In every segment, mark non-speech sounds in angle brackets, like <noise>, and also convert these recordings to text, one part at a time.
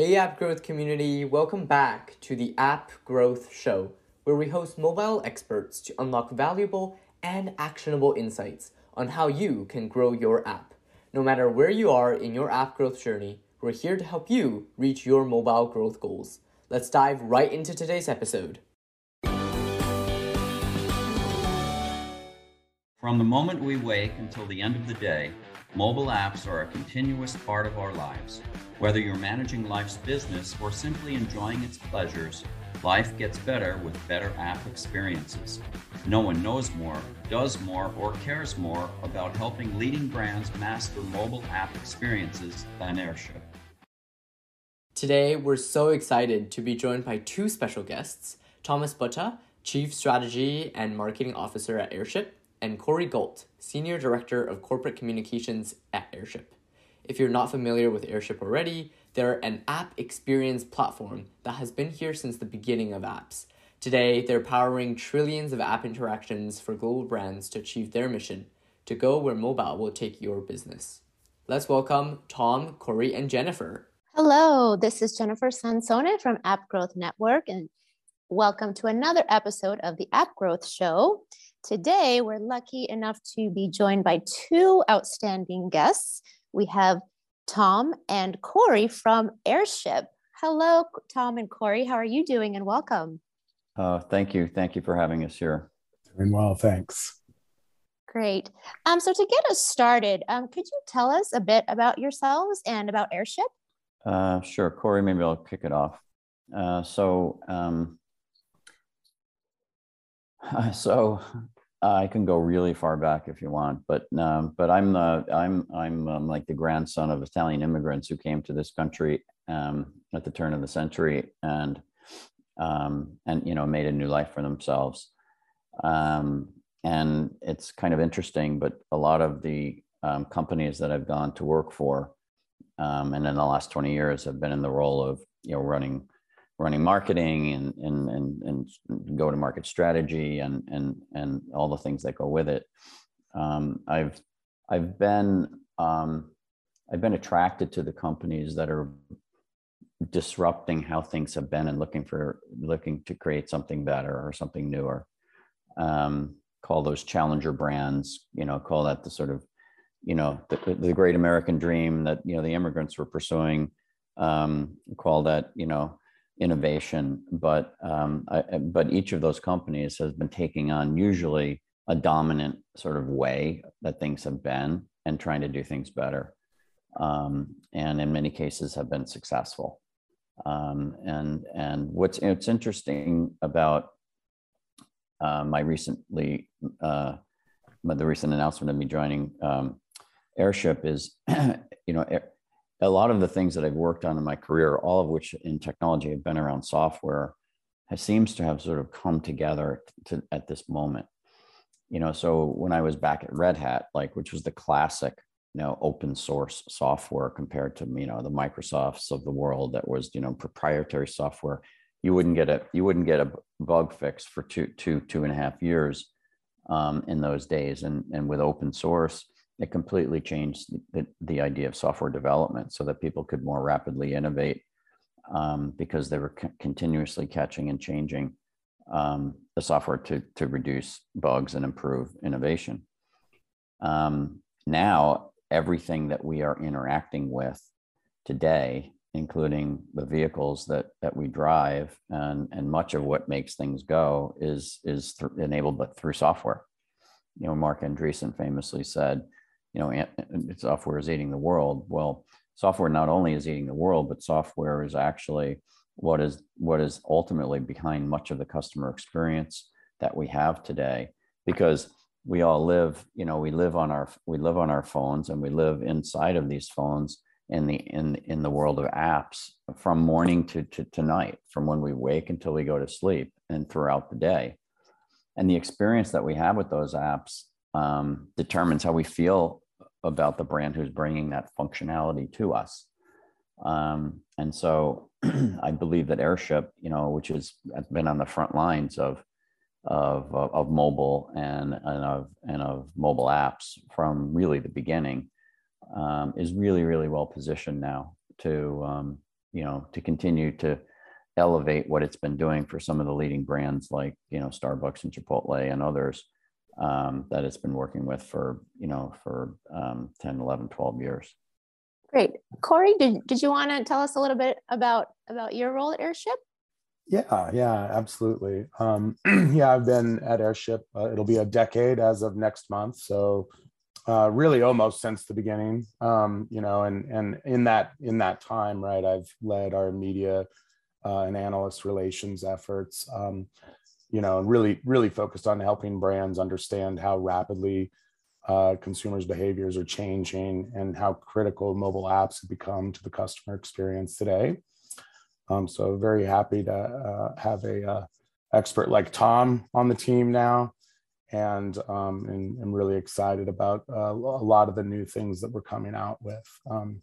Hey, App Growth community, welcome back to the App Growth Show, where we host mobile experts to unlock valuable and actionable insights on how you can grow your app. No matter where you are in your app growth journey, we're here to help you reach your mobile growth goals. Let's dive right into today's episode. From the moment we wake until the end of the day, mobile apps are a continuous part of our lives. Whether you're managing life's business or simply enjoying its pleasures, life gets better with better app experiences. No one knows more, does more, or cares more about helping leading brands master mobile app experiences than Airship. Today, we're so excited to be joined by two special guests Thomas Butta, Chief Strategy and Marketing Officer at Airship, and Corey Galt, Senior Director of Corporate Communications at Airship. If you're not familiar with Airship already, they're an app experience platform that has been here since the beginning of apps. Today, they're powering trillions of app interactions for global brands to achieve their mission to go where mobile will take your business. Let's welcome Tom, Corey, and Jennifer. Hello, this is Jennifer Sansone from App Growth Network, and welcome to another episode of the App Growth Show. Today, we're lucky enough to be joined by two outstanding guests. We have Tom and Corey from Airship. Hello, Tom and Corey. How are you doing? And welcome. Uh, thank you. Thank you for having us here. Doing well, thanks. Great. Um, so to get us started, um, could you tell us a bit about yourselves and about Airship? Uh, sure, Corey. Maybe I'll kick it off. Uh, so, um, <laughs> so I can go really far back if you want, but um, but I'm the I'm I'm um, like the grandson of Italian immigrants who came to this country um, at the turn of the century and um, and you know made a new life for themselves. Um, and it's kind of interesting, but a lot of the um, companies that I've gone to work for, and in the last 20 years, have been in the role of you know running running marketing and and and, and go to market strategy and and and all the things that go with it. Um, I've I've been um, I've been attracted to the companies that are disrupting how things have been and looking for looking to create something better or something newer. Um, call those challenger brands. You know, call that the sort of you know the, the great American dream that you know the immigrants were pursuing. Um, call that you know innovation, but um, I, but each of those companies has been taking on usually a dominant sort of way that things have been and trying to do things better, um, and in many cases have been successful. Um, and and what's it's interesting about uh, my recently uh, the recent announcement of me joining um, Airship is <clears throat> you know a lot of the things that I've worked on in my career, all of which in technology have been around software, has, seems to have sort of come together to, at this moment. You know, so when I was back at Red Hat, like which was the classic, you know, open source software compared to you know the Microsofts of the world that was you know proprietary software, you wouldn't get a you wouldn't get a bug fix for two two two and a half years um, in those days, and and with open source it completely changed the, the idea of software development so that people could more rapidly innovate um, because they were c- continuously catching and changing um, the software to, to reduce bugs and improve innovation. Um, now, everything that we are interacting with today, including the vehicles that, that we drive and, and much of what makes things go is, is th- enabled but through software. You know, Marc Andreessen famously said, you know, software is eating the world. Well, software not only is eating the world, but software is actually what is what is ultimately behind much of the customer experience that we have today. Because we all live, you know, we live on our we live on our phones and we live inside of these phones in the in in the world of apps from morning to, to, to night, from when we wake until we go to sleep and throughout the day. And the experience that we have with those apps um, determines how we feel about the brand who's bringing that functionality to us. Um, and so <clears throat> I believe that Airship, you know, which has been on the front lines of of of mobile and and of and of mobile apps from really the beginning, um, is really really well positioned now to um, you know, to continue to elevate what it's been doing for some of the leading brands like, you know, Starbucks and Chipotle and others um, that it's been working with for, you know, for um, 10, 11, 12 years. Great. Corey, did, did you want to tell us a little bit about, about your role at Airship? Yeah, yeah, absolutely. Um, <clears throat> yeah, I've been at Airship. Uh, it'll be a decade as of next month. So uh, really almost since the beginning. Um, you know, and and in that in that time, right, I've led our media uh, and analyst relations efforts. Um, you know, and really really focused on helping brands understand how rapidly uh, consumers' behaviors are changing and how critical mobile apps have become to the customer experience today. Um, so very happy to uh, have a uh, expert like Tom on the team now and um, and I'm really excited about uh, a lot of the new things that we're coming out with. Um,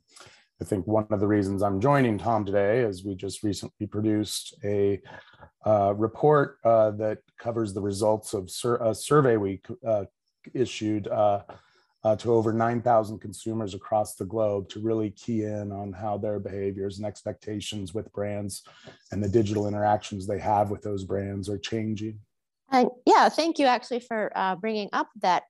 I think one of the reasons I'm joining Tom today is we just recently produced a uh, report uh, that covers the results of sur a survey we uh, issued uh, uh, to over 9,000 consumers across the globe to really key in on how their behaviors and expectations with brands and the digital interactions they have with those brands are changing. And yeah, thank you actually for uh, bringing up that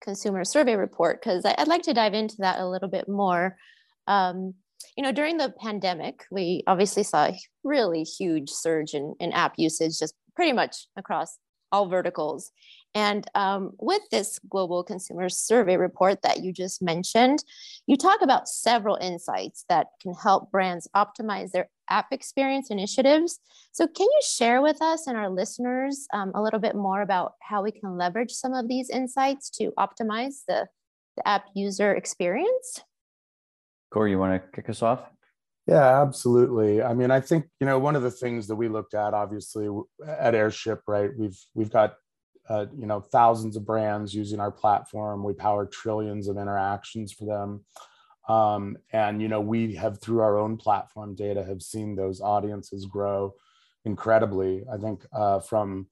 consumer survey report because I'd like to dive into that a little bit more. Um, you know, during the pandemic, we obviously saw a really huge surge in, in app usage just pretty much across all verticals. And um, with this global consumer survey report that you just mentioned, you talk about several insights that can help brands optimize their app experience initiatives. So, can you share with us and our listeners um, a little bit more about how we can leverage some of these insights to optimize the, the app user experience? Corey, you want to kick us off? Yeah, absolutely. I mean, I think you know one of the things that we looked at, obviously, at Airship, right? We've we've got uh, you know thousands of brands using our platform we power trillions of interactions for them um, and you know we have through our own platform data have seen those audiences grow incredibly i think uh, from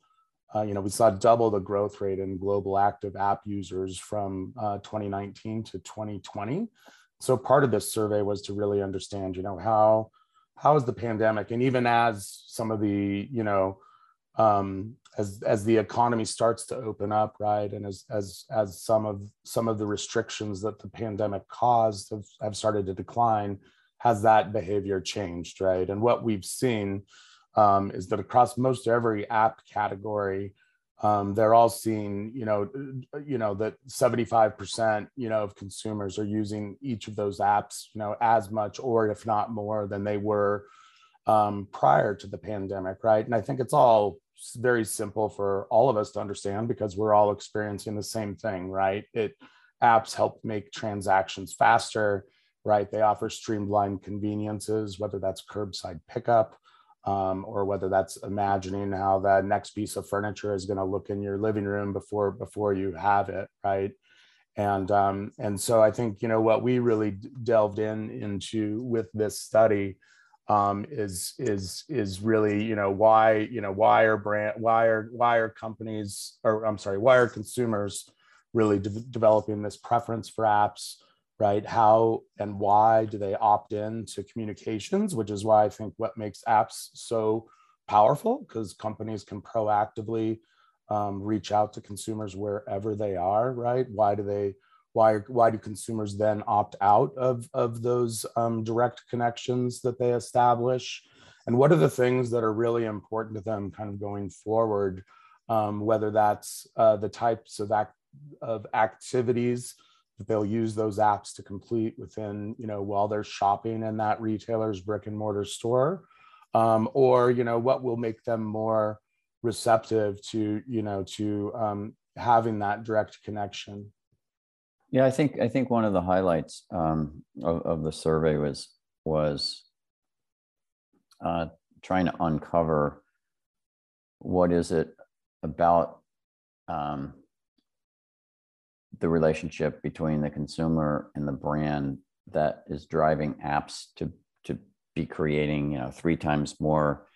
uh, you know we saw double the growth rate in global active app users from uh, 2019 to 2020 so part of this survey was to really understand you know how how is the pandemic and even as some of the you know um, as as the economy starts to open up, right, and as as as some of some of the restrictions that the pandemic caused have, have started to decline, has that behavior changed, right? And what we've seen um, is that across most every app category, um, they're all seeing, you know, you know that 75%, you know, of consumers are using each of those apps, you know, as much or if not more than they were um, prior to the pandemic, right? And I think it's all very simple for all of us to understand because we're all experiencing the same thing, right? It apps help make transactions faster, right? They offer streamlined conveniences, whether that's curbside pickup um, or whether that's imagining how that next piece of furniture is going to look in your living room before before you have it, right? And um, and so I think you know what we really delved in into with this study um, is is is really you know why you know why are brand why are why are companies or I'm sorry why are consumers really de- developing this preference for apps right? How and why do they opt in to communications which is why I think what makes apps so powerful because companies can proactively um, reach out to consumers wherever they are right? Why do they why why do consumers then opt out of of those um, direct connections that they establish? And what are the things that are really important to them kind of going forward um, whether that's uh, the types of act of activities that they'll use those apps to complete within you know while they're shopping in that retailer's brick and mortar store. Um, or you know what will make them more receptive to you know to um, having that direct connection? Yeah, I think I think one of the highlights um, of, of the survey was was uh, trying to uncover what is it about um, the relationship between the consumer and the brand that is driving apps to to be creating you know three times more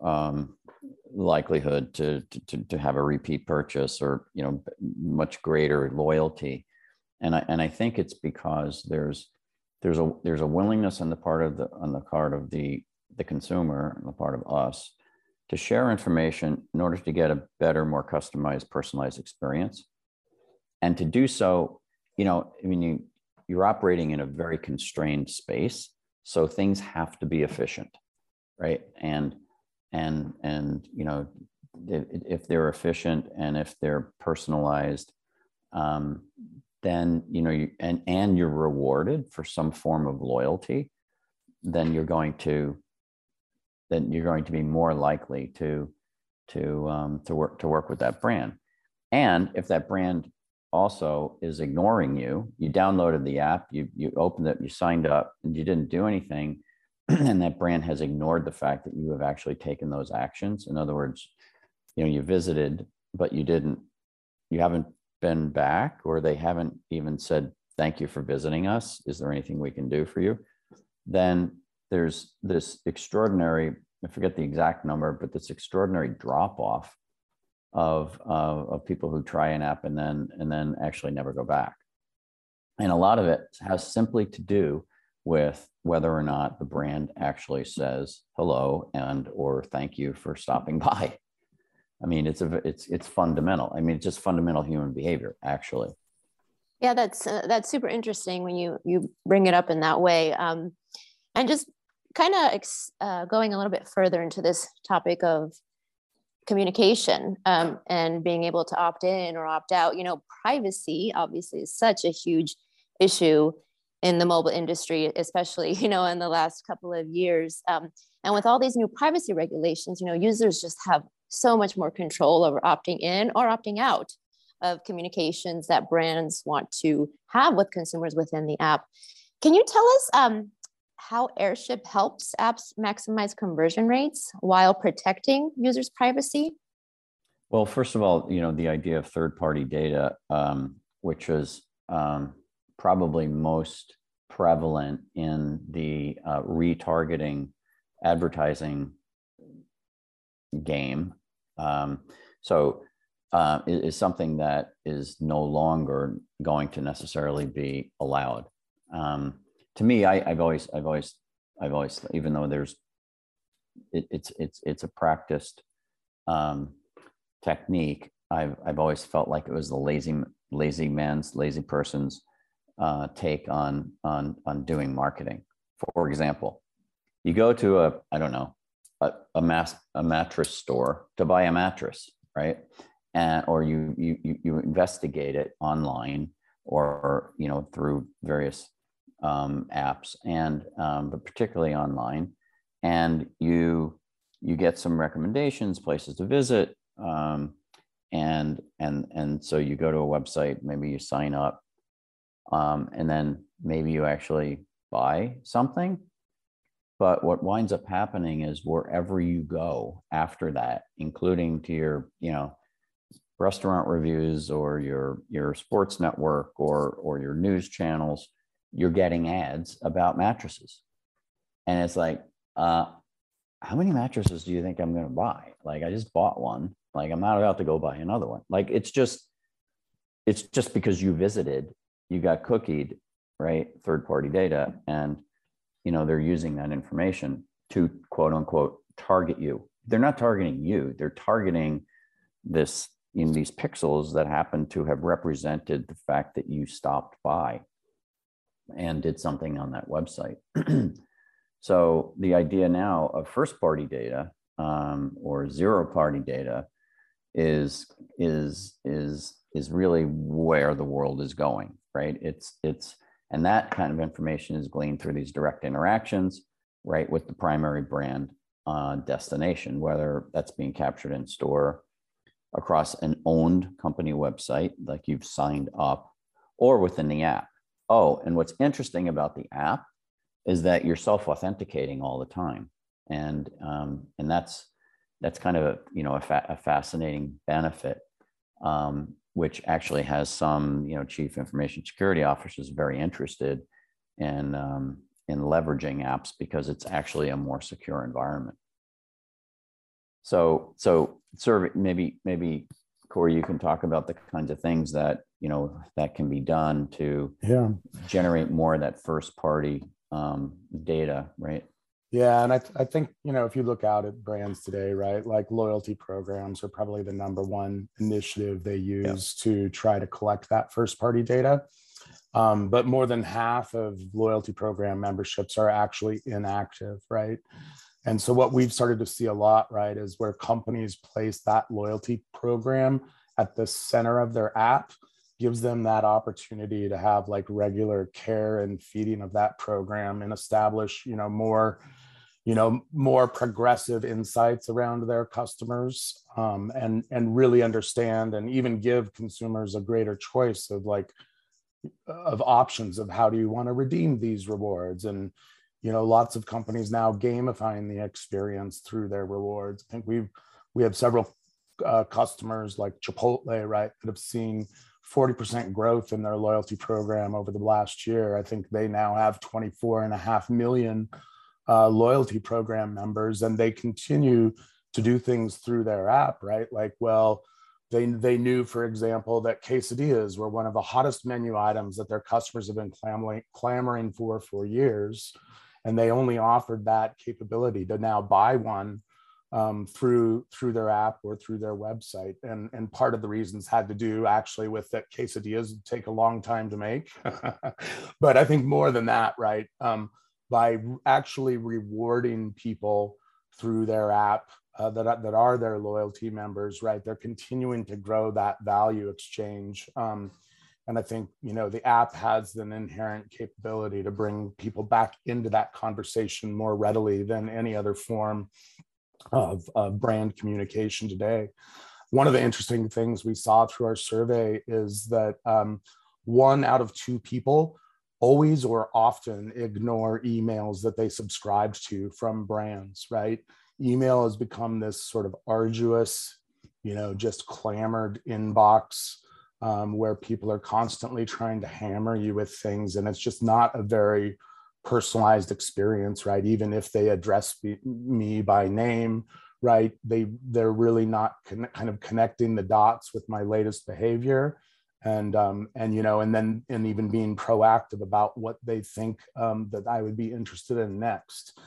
um, likelihood to, to to have a repeat purchase or you know much greater loyalty and I and I think it's because there's there's a there's a willingness on the part of the on the part of the the consumer on the part of us to share information in order to get a better, more customized, personalized experience. And to do so, you know, I mean, you, you're operating in a very constrained space, so things have to be efficient, right? And and and you know, if, they're efficient and if they're personalized, um, then you know, you, and and you're rewarded for some form of loyalty, then you're going to then you're going to be more likely to to um, to work to work with that brand. And if that brand also is ignoring you, you downloaded the app, you you opened it, you signed up, and you didn't do anything, <clears throat> and that brand has ignored the fact that you have actually taken those actions. In other words, you know you visited, but you didn't, you haven't been back, or they haven't even said thank you for visiting us. Is there anything we can do for you? Then there's this extraordinary, I forget the exact number, but this extraordinary drop off of, uh, of people who try an app and then, and then actually never go back. And a lot of it has simply to do with whether or not the brand actually says hello and or thank you for stopping <laughs> by. I mean, it's a it's it's fundamental. I mean, it's just fundamental human behavior, actually. Yeah, that's uh, that's super interesting when you you bring it up in that way. Um, and just kind of ex- uh, going a little bit further into this topic of communication um, and being able to opt in or opt out, you know, privacy obviously is such a huge issue in the mobile industry, especially, <laughs> you know, in the last couple of years. Um, and with all these new privacy regulations, you know, users just have so much more control over opting in or opting out of communications that brands want to have with consumers within the app. Can you tell us um, how Airship helps apps maximize conversion rates while protecting users' privacy? Well, first of all, you know, the idea of third-party data, um, which is um, probably most prevalent in the uh, retargeting advertising game. Um, so uh, is, is, something that is no longer going to necessarily be allowed. Um, to me, I, have always, I've always, I've always, even though there's, it, it's, it's, it's a practiced um, technique. I've, I've always felt like it was the lazy, lazy man's, lazy person's uh, take on, on, on doing marketing. For example, you go to a, I don't know, a, a mass, a mattress store to buy a mattress, right? And, or you, you, you investigate it online or, you know, through various um, apps and um, but particularly online. And you you get some recommendations places to visit um, and and and so you go to a website maybe you sign up um, and then maybe you actually buy something. But what winds up happening is wherever you go after that including to your you know restaurant reviews or your your sports network or or your news channels you're getting ads about mattresses. And it's like, uh, how many mattresses do you think I'm going to buy? Like, I just bought one. Like, I'm not about to go buy another one. Like, it's just, it's just because you visited, you got cookied, right? Third party data. And, you know, they're using that information to quote unquote target you. They're not targeting you, they're targeting this in these pixels that happen to have represented the fact that you stopped by and did something on that website. <clears throat> so the idea now of first party data um, or zero party data is is is is really where the world is going, right? It's it's and that kind of information is gleaned through these direct interactions, right, with the primary brand uh, destination, whether that's being captured in store across an owned company website, like you've signed up, or within the app. Oh, and what's interesting about the app is that you're self-authenticating all the time, and um, and that's that's kind of a you know a, fa- a fascinating benefit, um, which actually has some you know chief information security officers very interested in um, in leveraging apps because it's actually a more secure environment. So so serve maybe maybe Corey, you can talk about the kinds of things that you know that can be done to yeah generate more of that first party um, data, right? Yeah, and I, th- I think you know if you look out at brands today, right, like loyalty programs are probably the number one initiative they use yeah. to try to collect that first party data. Um, but more than half of loyalty program memberships are actually inactive, right? And so what we've started to see a lot, right, is where companies place that loyalty program at the center of their app gives them that opportunity to have like regular care and feeding of that program and establish you know more you know more progressive insights around their customers um, and and really understand and even give consumers a greater choice of like of options of how do you want to redeem these rewards and you know lots of companies now gamifying the experience through their rewards i think we've we have several uh, customers like chipotle right that have seen 40% growth in their loyalty program over the last year. I think they now have 24 and a half million uh, loyalty program members, and they continue to do things through their app, right? Like, well, they, they knew, for example, that quesadillas were one of the hottest menu items that their customers have been clamoring, clamoring for for years. And they only offered that capability to now buy one um, through through their app or through their website. And and part of the reasons had to do actually with that quesadillas take a long time to make, <laughs> but I think more than that, right? Um, by actually rewarding people through their app uh, that, that are their loyalty members, right? They're continuing to grow that value exchange. Um, and I think, you know, the app has an inherent capability to bring people back into that conversation more readily than any other form of, of brand communication today. One of the interesting things we saw through our survey is that um, one out of two people always or often ignore emails that they subscribed to from brands, right? Email has become this sort of arduous, you know, just clamored inbox um, where people are constantly trying to hammer you with things. And it's just not a very personalized experience right even if they address me by name right they they're really not con- kind of connecting the dots with my latest behavior and um, and you know and then and even being proactive about what they think um, that i would be interested in next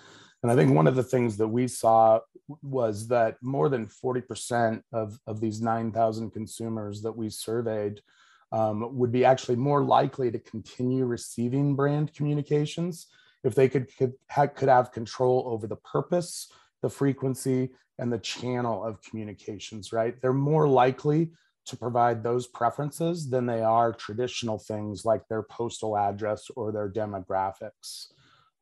and i think one of the things that we saw was that more than 40% of, of these 9000 consumers that we surveyed um, would be actually more likely to continue receiving brand communications if they could could, could have control over the purpose, the frequency, and the channel of communications. Right, they're more likely to provide those preferences than they are traditional things like their postal address or their demographics.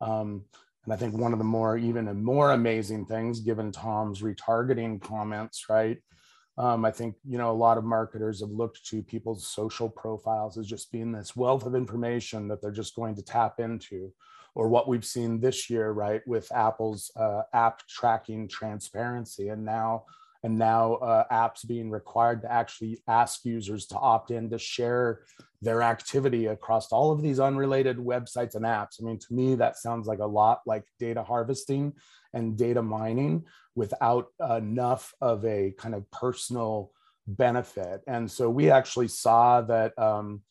Um, and I think one of the more even more amazing things, given Tom's retargeting comments, right, um, I think you know a lot of marketers have looked to people's social profiles as just being this wealth of information that they're just going to tap into, or what we've seen this year, right, with Apple's uh, app tracking transparency, and now and now uh, apps being required to actually ask users to opt in to share their activity across all of these unrelated websites and apps. I mean, to me, that sounds like a lot like data harvesting and data mining without enough of a kind of personal benefit. And so we actually saw that um,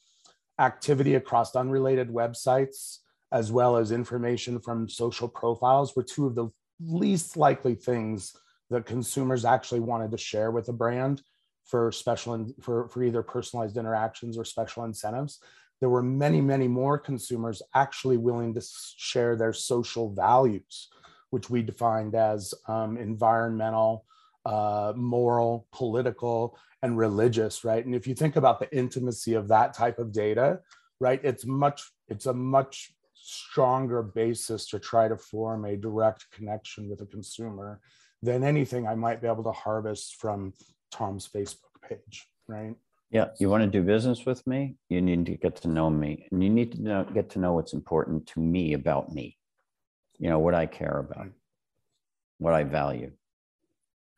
activity across unrelated websites, as well as information from social profiles, were two of the least likely things that consumers actually wanted to share with a brand for special in, for, for either personalized interactions or special incentives. There were many many more consumers actually willing to share their social values which we defined as um, environmental uh, moral political and religious right? And if you think about the intimacy of that type of data right it's much it's a much stronger basis to try to form a direct connection with a consumer than anything I might be able to harvest from Tom's Facebook page, right? Yeah, you want to do business with me? You need to get to know me, and you need to know, get to know what's important to me about me. You know what I care about, what I value,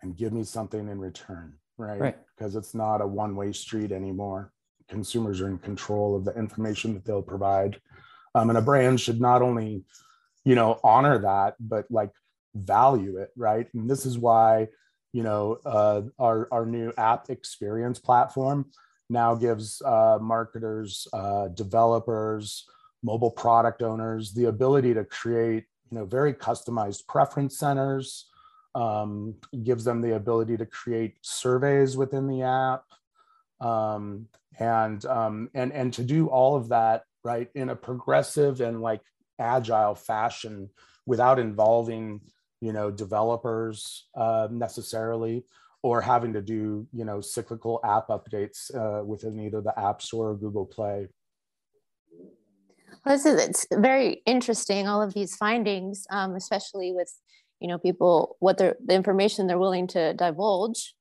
and give me something in return, right? Right. Because it's not a one-way street anymore. Consumers are in control of the information that they'll provide, um, and a brand should not only, you know, honor that, but like value it, right? And this is why, you know, uh, our, our new app experience platform now gives uh, marketers, uh, developers, mobile product owners the ability to create, you know, very customized preference centers, um, gives them the ability to create surveys within the app, um, and um, and and to do all of that right in a progressive and like agile fashion without involving you know developers uh, necessarily or having to do you know cyclical app updates uh, within either the app store or google play. Well, this is it's very interesting all of these findings um, especially with you know people what the information they're willing to divulge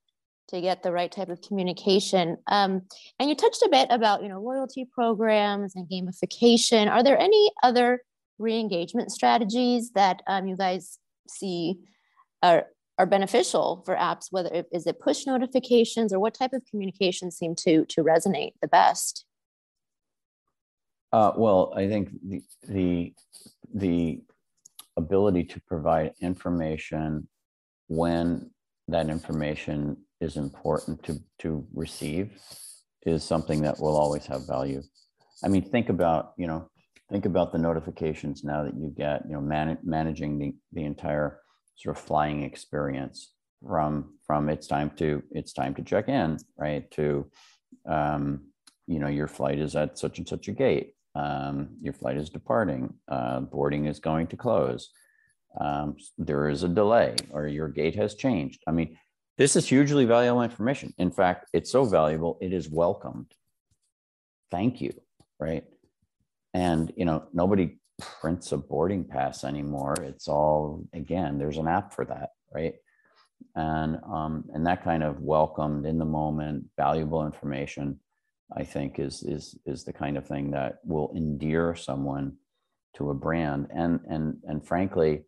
to get the right type of communication. Um, and you touched a bit about you know loyalty programs and gamification. Are there any other re-engagement strategies that um, you guys see are are beneficial for apps whether it, is it push notifications or what type of communications seem to to resonate the best? Uh, well i think the the the ability to provide information when that information is important to to receive is something that will always have value. I mean think about you know think about the notifications now that you get, you know, man, managing the, the entire sort of flying experience from from it's time to it's time to check in, right? To um, you know, your flight is at such and such a gate. Um, your flight is departing. Uh, boarding is going to close. Um, there is a delay, or your gate has changed. I mean, this is hugely valuable information. In fact, it's so valuable it is welcomed. Thank you, right? And you know, nobody prints a boarding pass anymore. It's all again, there's an app for that, right? And um, and that kind of welcomed in the moment, valuable information, I think is is is the kind of thing that will endear someone to a brand. And and and frankly,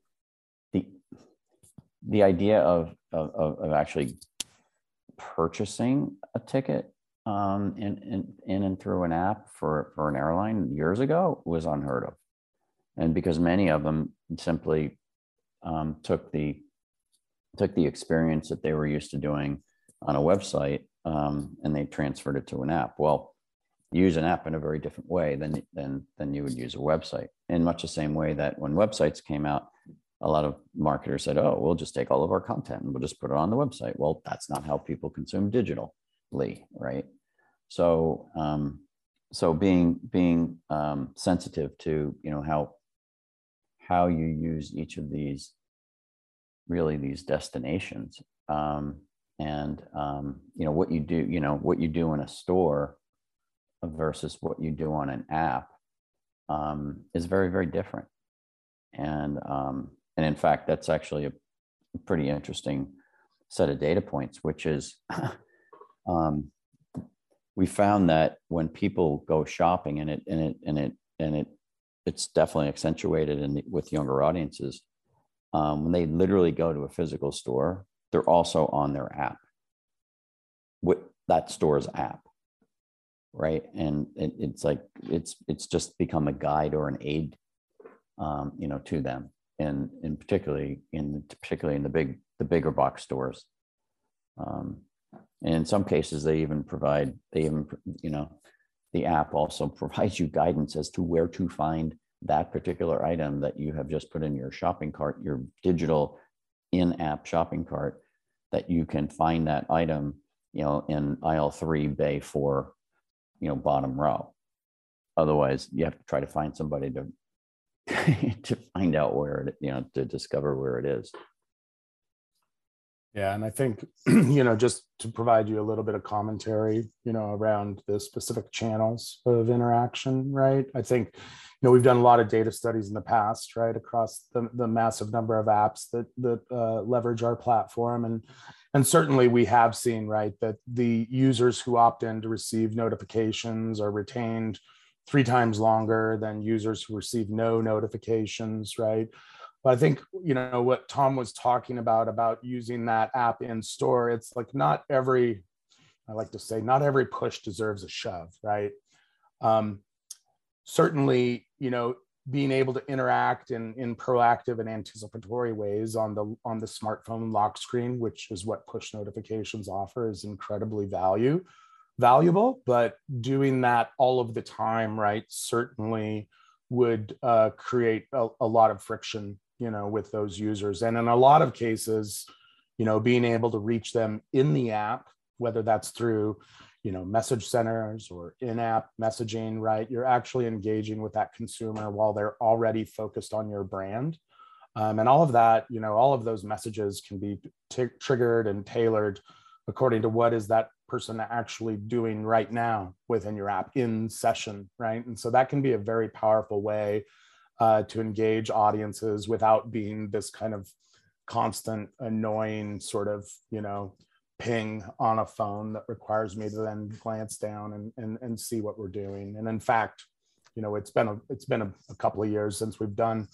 the the idea of of, of actually purchasing a ticket um, in, in, in and through an app for, for an airline years ago was unheard of. And because many of them simply um, took the took the experience that they were used to doing on a website um, and they transferred it to an app. Well, use an app in a very different way than, than, than you would use a website. In much the same way that when websites came out, a lot of marketers said, oh, we'll just take all of our content and we'll just put it on the website. Well, that's not how people consume digitally, right? So, um, so being being um, sensitive to you know how how you use each of these really these destinations um, and um, you know what you do you know what you do in a store versus what you do on an app um, is very very different. And um, and in fact that's actually a pretty interesting set of data points which is <laughs> um, we found that when people go shopping and it and it and it and it it's definitely accentuated in the, with younger audiences um, when they literally go to a physical store they're also on their app. With that store's app right? And it, it's like it's it's just become a guide or an aid um, you know to them. And and particularly in particularly in the big the bigger box stores. Um, and in some cases, they even provide, they even, you know, the app also <laughs> provides you guidance as to where to find that particular item that you have just put in your shopping cart, your digital in-app shopping cart, that you can find that item, you know, in aisle three, bay four, you know, bottom row. Otherwise, you have to try to find somebody to <laughs> to find out where it, you know, to discover where it is. Yeah, and I think <clears throat> you know just to provide you a little bit of commentary, you know, around the specific channels of interaction, right? I think you know we've done a lot of data studies in the past, right, across the, the massive number of apps that that uh, leverage our platform, and and certainly we have seen right that the users who opt in to receive notifications are retained three times longer than users who receive no notifications, right? But I think, you know, what Tom was talking about, about using that app in store, it's like not every, I like to say, not every push deserves a shove, right? Um, certainly, you know, being able to interact in, in proactive and anticipatory ways on the on the smartphone lock screen, which is what push notifications offer, is incredibly value valuable. But doing that all of the time, right, certainly would uh, create a, a lot of friction, you know, with those users. And in a lot of cases, you know, being able to reach them in the app, whether that's through you know message centers or in-app messaging right? You're actually engaging with that consumer while they're already focused on your brand. Um, and all of that you know all of those messages can be t- triggered and tailored according to what is that person actually doing right now within your app in session right? And so that can be a very powerful way uh, to engage audiences without being this kind of constant annoying sort of you know ping on a phone that requires me to then glance down and, and, and see what we're doing. And in fact, you know, it's been a, it's been a, a couple of years since we've done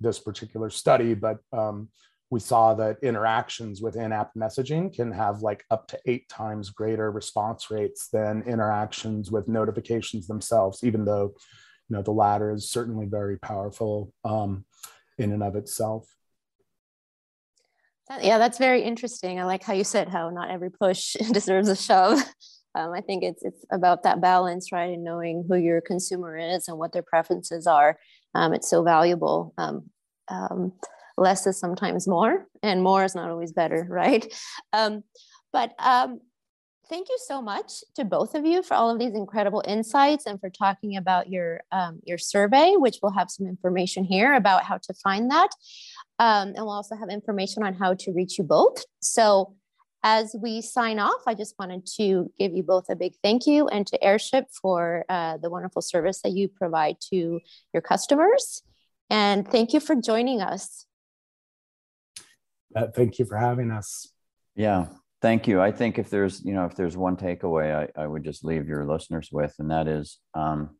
this particular study, but um, we saw that interactions with in-app messaging can have like up to eight times greater response rates than interactions with notifications themselves, even though, you know, the latter is certainly very powerful um, in and of itself. Yeah, that's very interesting. I like how you said how not every push <laughs> deserves a shove. Um, I think it's it's about that balance, right, and knowing who your consumer is and what their preferences are. Um, it's so valuable. Um, um less is sometimes more, and more is not always better, <laughs> right? Um, but thank you so much to both of you for all of these incredible insights and for talking about your your survey, which we'll have some information here about how to find that. Um, and we'll also have information on how to reach you both. So as we sign off, I just wanted to give you both a big thank you and to Airship for uh, the wonderful service that you provide to your customers. And thank you for joining us. Uh, thank you for having us. Yeah, thank you. I think if there's, you know, if there's one takeaway I, I would just leave your listeners with, and that is, um,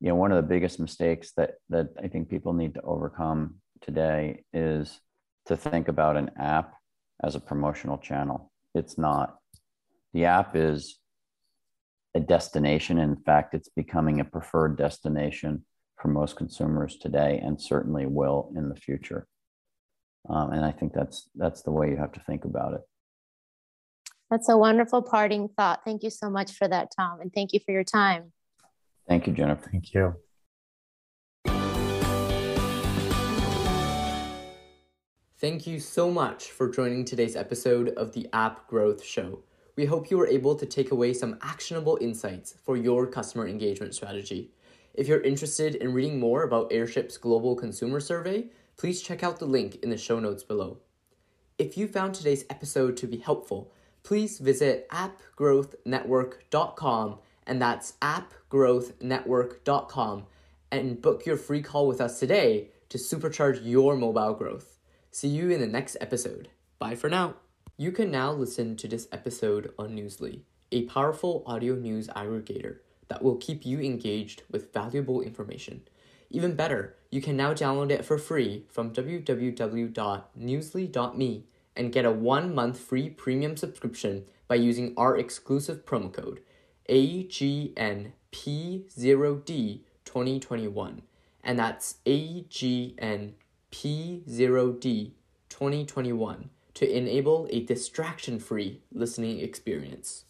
you know, one of the biggest mistakes that that I think people need to overcome today is to think about an app as a promotional channel. It's not. The app is a destination. In fact, it's becoming a preferred destination for most consumers today, and certainly will in the future. Um, and I think that's that's the way you have to think about it. That's a wonderful parting thought. Thank you so much for that, Tom, and thank you for your time. Thank you, Jennifer. Thank you. Thank you so much for joining today's episode of the App Growth Show. We hope you were able to take away some actionable insights for your customer engagement strategy. If you're interested in reading more about Airship's global consumer survey, please check out the link in the show notes below. If you found today's episode to be helpful, please visit appgrowthnetwork.com and that's appgrowthnetwork.com and book your free call with us today to supercharge your mobile growth. See you in the next episode. Bye for now. You can now listen to this episode on Newsly, a powerful audio news aggregator that will keep you engaged with valuable information. Even better, you can now download it for free from www.newsly.me and get a one month free premium subscription by using our exclusive promo code AGNP0D2021. And that's AGN P0D 2021 to enable a distraction free listening experience.